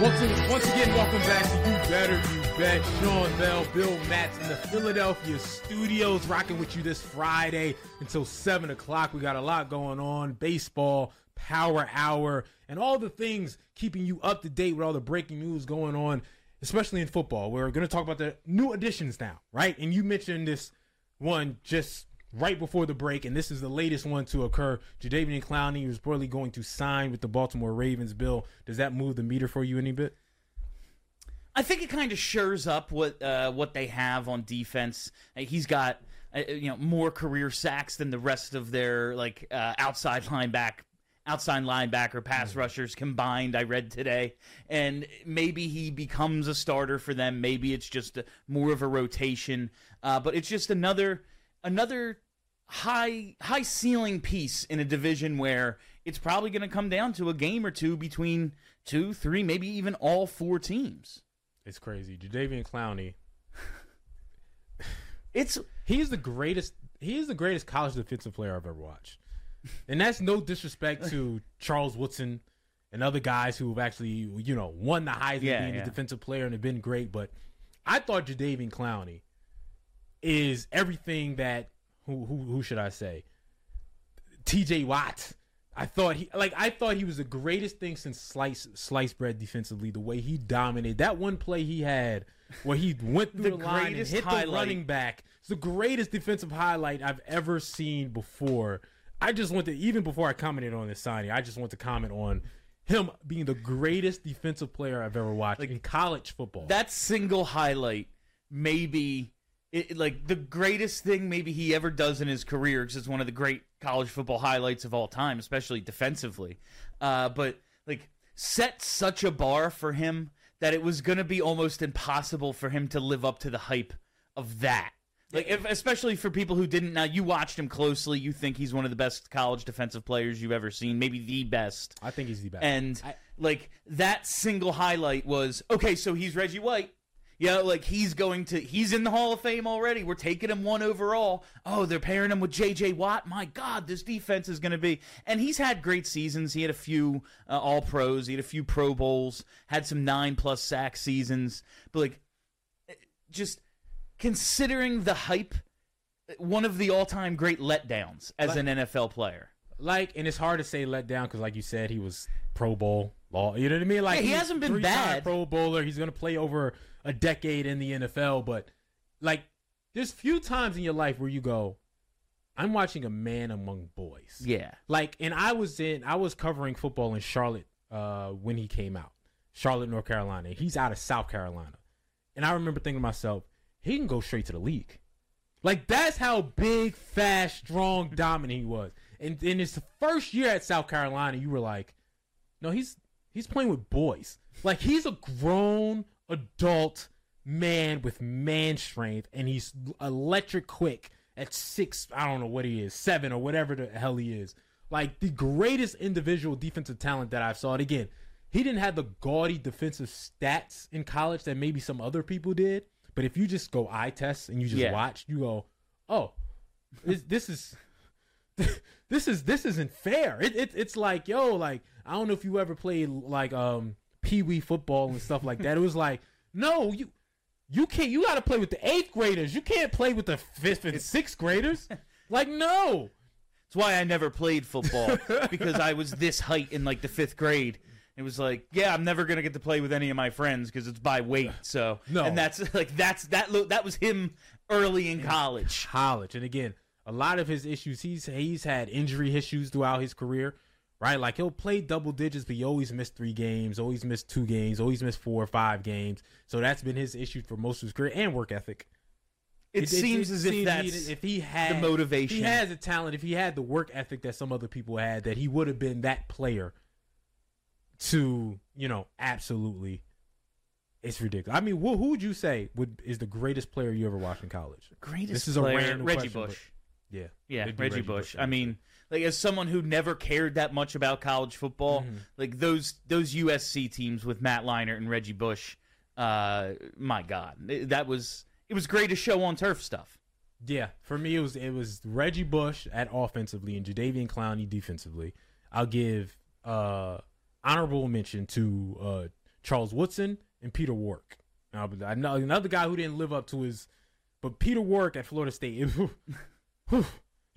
Once, once again, welcome back to You Better You Bet. Sean Bell, Bill Matz in the Philadelphia studios, rocking with you this Friday until 7 o'clock. We got a lot going on baseball, power hour, and all the things keeping you up to date with all the breaking news going on, especially in football. We're going to talk about the new additions now, right? And you mentioned this one just right before the break, and this is the latest one to occur. Jadeveon Clowney is reportedly going to sign with the Baltimore Ravens. Bill, does that move the meter for you any bit? I think it kind of shores up what uh, what they have on defense. Uh, He's got uh, you know more career sacks than the rest of their like uh, outside linebacker outside linebacker pass rushers combined I read today and maybe he becomes a starter for them maybe it's just a, more of a rotation uh, but it's just another another high high ceiling piece in a division where it's probably going to come down to a game or two between two three maybe even all four teams It's crazy. Jadeveon Clowney, it's he's the greatest. He is the greatest college defensive player I've ever watched, and that's no disrespect to Charles Woodson and other guys who have actually, you know, won the Heisman Yeah, being yeah. a defensive player and have been great. But I thought Jadeveon Clowney is everything that who who who should I say? T.J. Watt. I thought he like I thought he was the greatest thing since slice slice bread defensively. The way he dominated that one play he had where he went through the, The line and hit the running back. It's the greatest defensive highlight I've ever seen before. I just want to even before I commented on this signing, I just want to comment on him being the greatest defensive player I've ever watched like, in college football. that single highlight maybe it, like the greatest thing maybe he ever does in his career because it's one of the great college football highlights of all time especially defensively uh, but like set such a bar for him that it was going to be almost impossible for him to live up to the hype of that like if, especially for people who didn't now you watched him closely you think he's one of the best college defensive players you've ever seen maybe the best I think he's the best. and I- like that single highlight was okay. So he's Reggie White. Yeah, like he's going to he's in the Hall of Fame already. We're taking him one overall. Oh, they're pairing him with J.J. Watt. My God, this defense is going to be. And he's had great seasons. He had a few uh, All Pros. He had a few Pro Bowls. Had some nine plus sack seasons. But like, just considering the hype, one of the all time great letdowns as an NFL player. like, and it's hard to say let down because, like you said, he was Pro Bowl law. You know what I mean? Like Yeah, he hasn't been bad. Pro Bowler. He's gonna play over a decade in the NFL. But like, there's few times in your life where you go, "I'm watching a man among boys." Yeah. Like, and I was in, I was covering football in Charlotte uh, when he came out, Charlotte, North Carolina. He's out of South Carolina, and I remember thinking to myself, he can go straight to the league. Like that's how big, fast, strong, dominant he was. And in his first year at South Carolina, you were like, no, he's he's playing with boys. Like he's a grown adult man with man strength, and he's electric quick at six. I don't know what he is, seven or whatever the hell he is. Like the greatest individual defensive talent that I've saw. And again, he didn't have the gaudy defensive stats in college that maybe some other people did. But if you just go eye test and you just Yeah. watch, you go, oh, this, this is this is this isn't fair. It, it it's like yo, like I don't know if you ever played like um pee wee football and stuff like that. It was like no, you you can't. You got to play with the eighth graders. You can't play with the fifth and sixth graders. Like no, That's why I never played football because I was this height in like the fifth grade. It was like, yeah, I'm never gonna get to play with any of my friends because it's by weight. So No. and that's like that's that. Lo- that was him early in college. college. And again, a lot of his issues. He's he's had injury issues throughout his career. Right, like he'll play double digits, but he always missed three games, always missed two games, always missed four or five games. So that's been his issue for most of his career and work ethic. It, seems as if seems that's he- if he had the motivation. He has the talent. If he had the work ethic that some other people had, that he would have been that player. To you know, absolutely, it's ridiculous. I mean, who, who would you say would is the greatest player you ever watched in college? greatest This is a random Reggie question, Bush. Yeah, Yeah, it'd Reggie, Bush. I would mean, like as someone who never cared that much about college football, Mm-hmm. like those those USC teams with Matt Leinart and Reggie Bush, uh, my God, that was it was great to show on turf stuff. Yeah, for me it was it was Reggie Bush at offensively and Jadeveon Clowney defensively. I'll give uh honorable mention to uh Charles Woodson, and Peter Warrick. Now, I know another guy who didn't live up to his, but Peter Warrick at Florida State, it-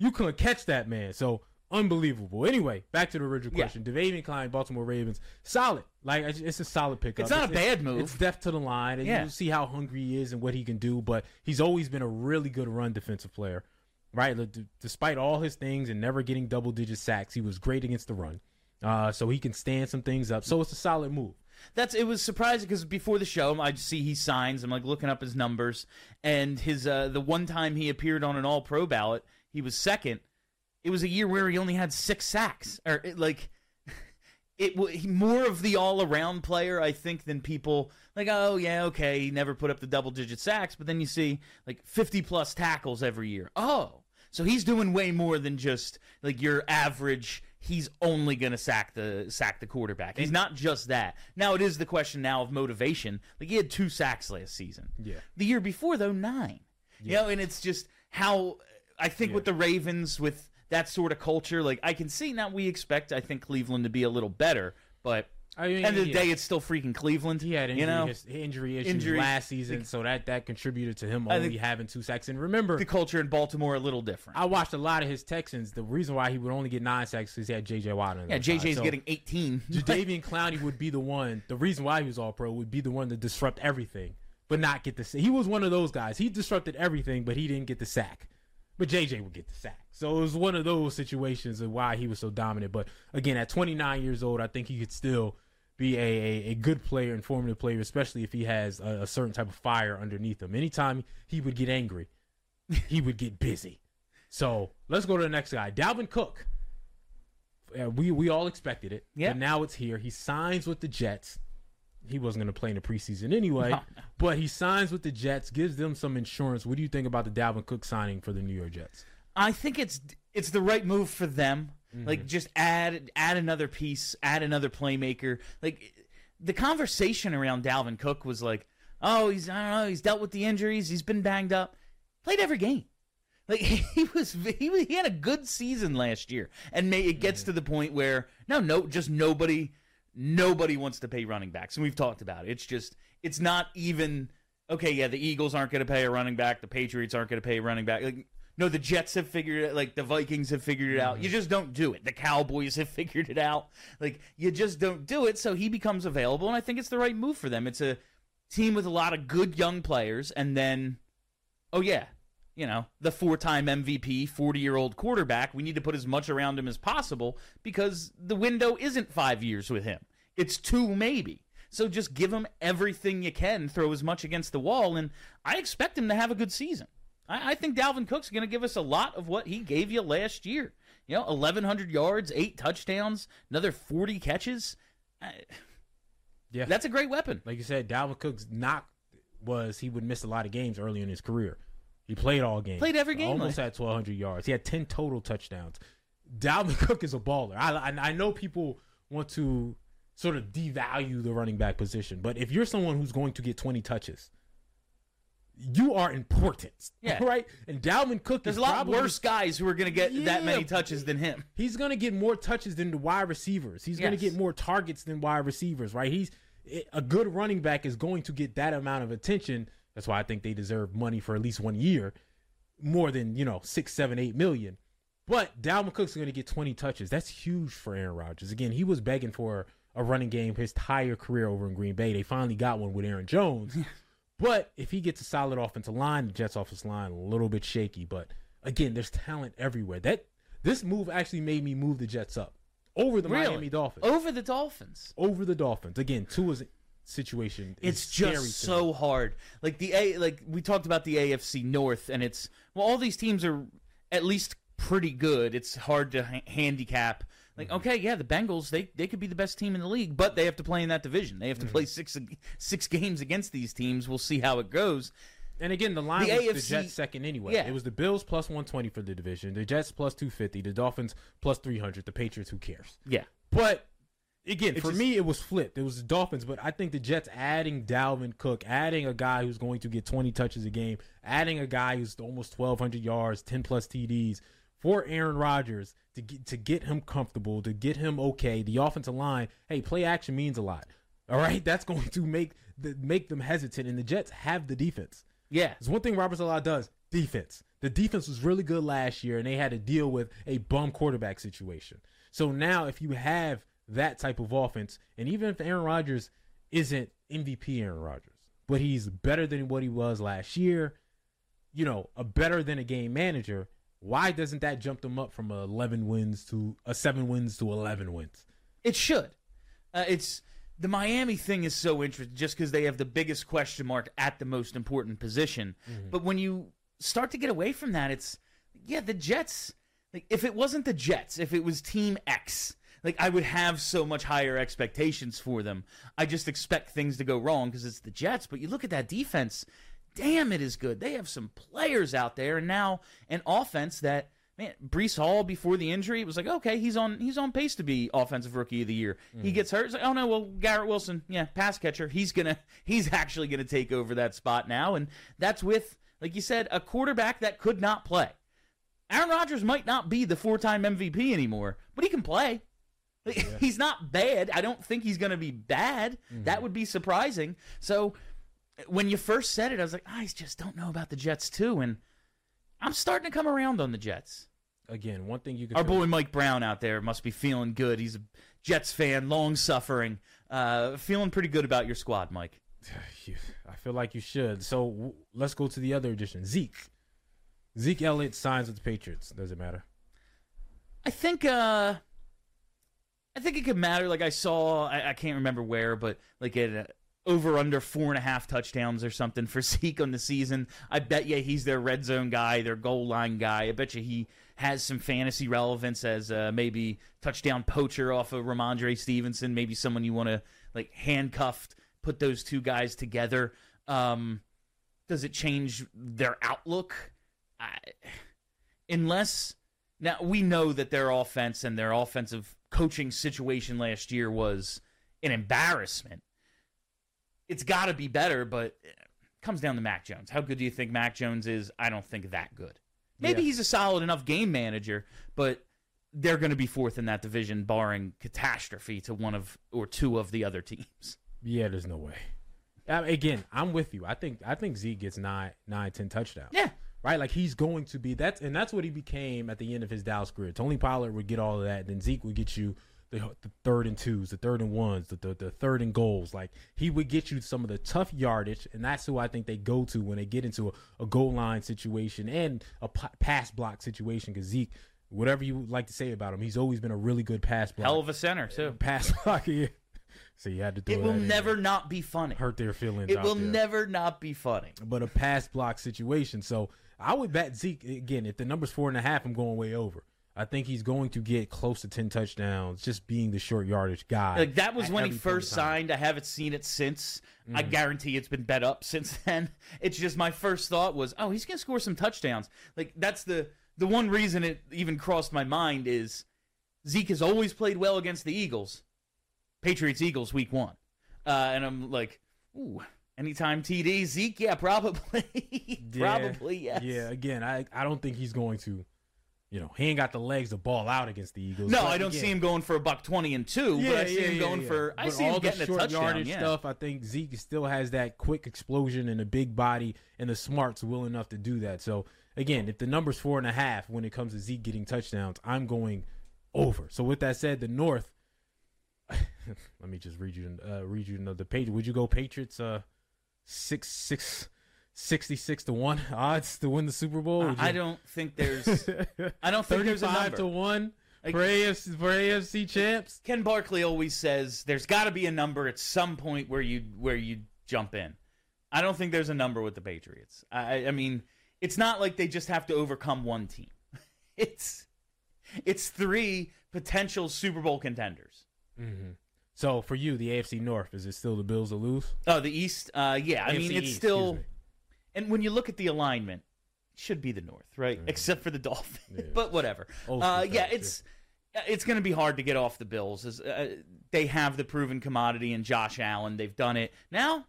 you couldn't catch that man. So unbelievable. Anyway, back to the original Yeah. question: Devavian Klein, Baltimore Ravens, solid. Like it's it's a solid pickup. It's not a bad move. It's depth to the line, and Yeah. you see how hungry he is and what he can do. But he's always been a really good run defensive player, right? Despite all his things and never getting double digit sacks, he was great against the run. Uh, so he can stand some things up. So it's a solid move. That's it was surprising because before the show, I see he signs. I'm like looking up his numbers, and his uh, the one time he appeared on an All Pro ballot, he was second. It was a year where he only had six sacks, or it, like it wa- he more of the all around player, I think, than people like. Oh yeah, okay, he never put up the double digit sacks, but then you see like 50 plus tackles every year. Oh, so he's doing way more than just like your average. He's only going to sack the sack the quarterback. He's not just that. Now it is the question now of motivation. Like he had two sacks last season. Yeah. The year before though nine. You know, and it's just how I think Yeah. with the Ravens with that sort of culture, like I can see now we expect I think Cleveland to be a little better, but I mean, end of the yeah. day it's still freaking Cleveland. He had injury, you know his, injury issues Injury- last season, so that that contributed to him only having two sacks. And remember, the culture in Baltimore a little different. I watched a lot of his Texans. The reason why he would only get nine sacks is he had J.J. Watt yeah. JJ's So getting 18. Jadeveon Clowney would be the one. The reason why he was All Pro would be the one to disrupt everything, but not get the. He was one of those guys. He disrupted everything, but he didn't get the sack. But JJ would get the sack. So it was one of those situations of why he was so dominant. But again, at 29 years old, I think he could still be a, a, a good player, informative player, especially if he has a, a certain type of fire underneath him. Anytime he would get angry, he would get busy. So let's go to the next guy, Dalvin Cook. Uh, we we all expected it. Yeah. But now it's here. He signs with the Jets. He wasn't going to play in the preseason anyway, No, but he signs with the Jets, gives them some insurance. What do you think about the Dalvin Cook signing for the New York Jets? I think it's it's the right move for them. Mm-hmm. Like just add add another piece, add another playmaker. Like the conversation around Dalvin Cook was like, oh, he's I don't know, he's dealt with the injuries, he's been banged up, played every game. Like he was he was, he had a good season last year, and may, it gets to the point where no no just nobody nobody wants to pay running backs, and we've talked about it. It's just it's not even okay. Yeah, the Eagles aren't going to pay a running back. The Patriots aren't going to pay a running back. Like no, the Jets have figured it. Like the Vikings have figured it out. Mm-hmm. You just don't do it. The Cowboys have figured it out. Like you just don't do it. So he becomes available, and I think it's the right move for them. It's a team with a lot of good young players, and then oh yeah, you know, the four time MVP, 40 year old quarterback, we need to put as much around him as possible because the window isn't five years with him. It's two, maybe. So just give him everything you can, throw as much against the wall, and I expect him to have a good season. I, I think Dalvin Cook's going to give us a lot of what he gave you last year. You know, 1,100 yards, eight touchdowns, another 40 catches. I- Yeah, That's a great weapon. like you said, Dalvin Cook's knock was he would miss a lot of games early in his career. He played all games. Played every game, Almost had 1,200 yards. He had 10 total touchdowns. Dalvin Cook is a baller. I, I, I know people want to sort of devalue the running back position, but if you're someone who's going to get 20 touches, you are important. Yeah. Right? And Dalvin Cook There's is a lot probably- worse guys who are going to get that many touches than him. He's going to get more touches than the wide receivers. He's going to get more targets than wide receivers, right? He's a good running back is going to get that amount of attention. That's why I think they deserve money for at least one year, more than you know six, seven, eight million. But Dalvin Cook's going to get 20 touches. That's huge for Aaron Rodgers. Again, he was begging for a running game his entire career over in Green Bay. They finally got one with Aaron Jones. but if he gets a solid offensive line, the Jets' offensive line a little bit shaky. But again, there's talent everywhere. That this move actually made me move the Jets up over the Really? Miami Dolphins. Over the Dolphins. Over the Dolphins. Again, Tua's situation. It's just so hard. Like the A, like we talked about the AFC North, and it's well, all these teams are at least pretty good. It's hard to ha- handicap. Like, Mm-hmm. okay, yeah, the Bengals they they could be the best team in the league, but they have to play in that division. They have Mm-hmm. to play six six games against these teams. We'll see how it goes. And again, the line The was the Jets second anyway. yeah. It was the Bills plus 120 for the division, the Jets plus 250, the Dolphins plus 300, the Patriots, who cares? Yeah, But again, It's for just- me, it was flipped. It was the Dolphins, but I think the Jets adding Dalvin Cook, adding a guy who's going to get 20 touches a game, adding a guy who's almost 1,200 yards, 10 plus TDs for Aaron Rodgers to get, to get him comfortable, to get him okay. The offensive line, hey, play action means a lot. All right, that's going to make the, make them hesitant, and the Jets have the defense. Yeah. There's one thing Robert Salah does: defense. The defense was really good last year, and they had to deal with a bum quarterback situation. So now, if you have that type of offense, and even if Aaron Rodgers isn't MVP Aaron Rodgers, but he's better than what he was last year, you know, a better than a game manager, why doesn't that jump them up from a 11 wins to a 7 wins to 11 wins? It should. Uh, it's the Miami thing is so interesting just because they have the biggest question mark at the most important position. But when you start to get away from that, it's yeah, the Jets. Like if it wasn't the Jets, if it was Team X, like I would have so much higher expectations for them. I just expect things to go wrong because it's the Jets. But you look at that defense, damn, it is good. They have some players out there, and now an offense that man, Breece Hall before the injury it was like, okay, he's on he's on pace to be offensive rookie of the year. He mm. gets hurt, it's like, oh no, well Garrett Wilson, yeah, pass catcher, he's gonna he's actually gonna take over that spot now, and that's with like you said, a quarterback that could not play. Aaron Rodgers might not be the four time MVP anymore, but he can play. He's not bad. I don't think he's going to be bad. That would be surprising. So when you first said it, I was like, I just don't know about the Jets too, and I'm starting to come around on the Jets. Again, one thing you can Our boy Mike Brown out there must be feeling good. He's a Jets fan, long suffering, uh, feeling pretty good about your squad, Mike. I feel like you should. So w- let's go to the other edition. Zeke. Zeke Elliott signs with the Patriots. Does it matter? I think uh I think it could matter. Like I saw, I, I can't remember where, but like at uh, over under four and a half touchdowns or something for Zeke on the season. I bet you he's their red zone guy, their goal line guy. I bet you he has some fantasy relevance as uh, maybe touchdown poacher off of Rhamondre Stevenson. Maybe someone you want to like handcuffed, put those two guys together. Um, does it change their outlook? I, unless now we know that their offense and their offensive coaching situation last year was an embarrassment. It's got to be better, but it comes down to Mac Jones. How good do you think Mac Jones is? I don't think that good. Maybe Yeah. he's a solid enough game manager, but they're going to be fourth in that division, barring catastrophe to one of or two of the other teams. Yeah, there's no way. Uh, again, I'm with you. I think I think Zeke gets nine, nine, ten touchdowns. Yeah, right? Like he's going to be that's and that's what he became at the end of his Dallas career. Tony Pollard would get all of that, then Zeke would get you the, the third and twos, the third and ones, the, the the third and goals. Like he would get you some of the tough yardage, and that's who I think they go to when they get into a, a goal line situation and a p- pass block situation. Because Zeke, whatever you would like to say about him, he's always been a really good pass block. hell of a center too. pass block. Yeah. So you had to throw It will in never there. not be funny. hurt their feelings. It will there never not be funny. but a pass block situation. So I would bet Zeke again. If the number's four and a half, I'm going way over. I think he's going to get close to ten touchdowns, just being the short yardage guy. Like that was when he every point in first signed. I haven't seen it since. Mm. I guarantee it's been bet up since then. It's just my first thought was, oh, he's gonna score some touchdowns. Like that's the the one reason it even crossed my mind is Zeke has always played well against the Eagles. Patriots Eagles week one, uh, and I'm like, ooh, anytime TD Zeke, yeah, probably, Yeah. probably yes. Yeah, again, I I don't think he's going to. You know, he ain't got the legs to ball out against the Eagles. No, I don't again, see him going for a buck twenty and two, yeah, but I see him going yeah. for. I But see all him the getting a short touchdown. yardage Yeah. stuff. I think Zeke still has that quick explosion and a big body, and the smarts will enough to do that. So again, if the number's four and a half when it comes to Zeke getting touchdowns, I'm going over. So with that said, the North. let me just read you uh, read you another page. Would you go Patriots? Uh, six six. 66 to 1 odds to win the Super Bowl? Would I don't think there's. I don't think there's a 35 number. to 1 Like- for AFC, for AFC champs? Ken Barkley always says there's got to be a number at some point where you where you jump in. I don't think there's a number with the Patriots. I, I mean, it's not like they just have to overcome one team. It's it's three potential Super Bowl contenders. Mm-hmm. So for you, the AFC North is it still the Bills to lose? Oh, the East. Uh, yeah, I mean, it's East, still. me. And when you look at the alignment, it should be the North, right? Except for the Dolphins. but whatever. Uh, yeah, it's it's going to be hard to get off the Bills. As, uh, they have the proven commodity in Josh Allen. They've done it. Now,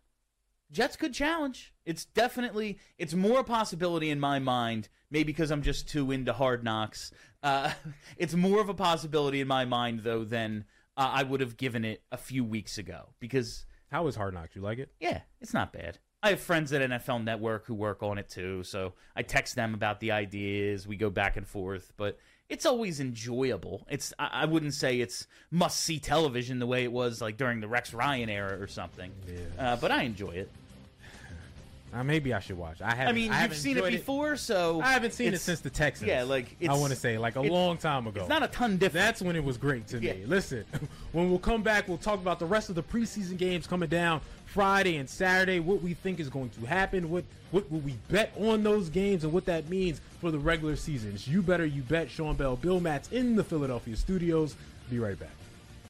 Jets could challenge. It's definitely it's more a possibility in my mind. Maybe because I'm just too into hard knocks. Uh, it's more of a possibility in my mind though than uh, I would have given it a few weeks ago because How is Hard Knocks? You like it? Yeah, it's not bad. I have friends at NFL Network who work on it too, so I text them about the ideas. We go back and forth, but it's always enjoyable. It's I, I wouldn't say it's must see television the way it was like during the Rex Ryan era or something. Yeah. Uh, but I enjoy it. Uh, maybe I should watch. I haven't. I mean, I you've seen it before, so I haven't seen it since the Texans. Yeah, like I want to say like a long time ago. It's not a ton different. That's when it was great to me. Listen, when we'll come back, we'll talk about the rest of the preseason games coming down Friday and Saturday. What we think is going to happen. What what will we bet on those games and what that means for the regular seasons. You better you bet. Sean Bell, Bill Matz in the Philadelphia studios. Be right back.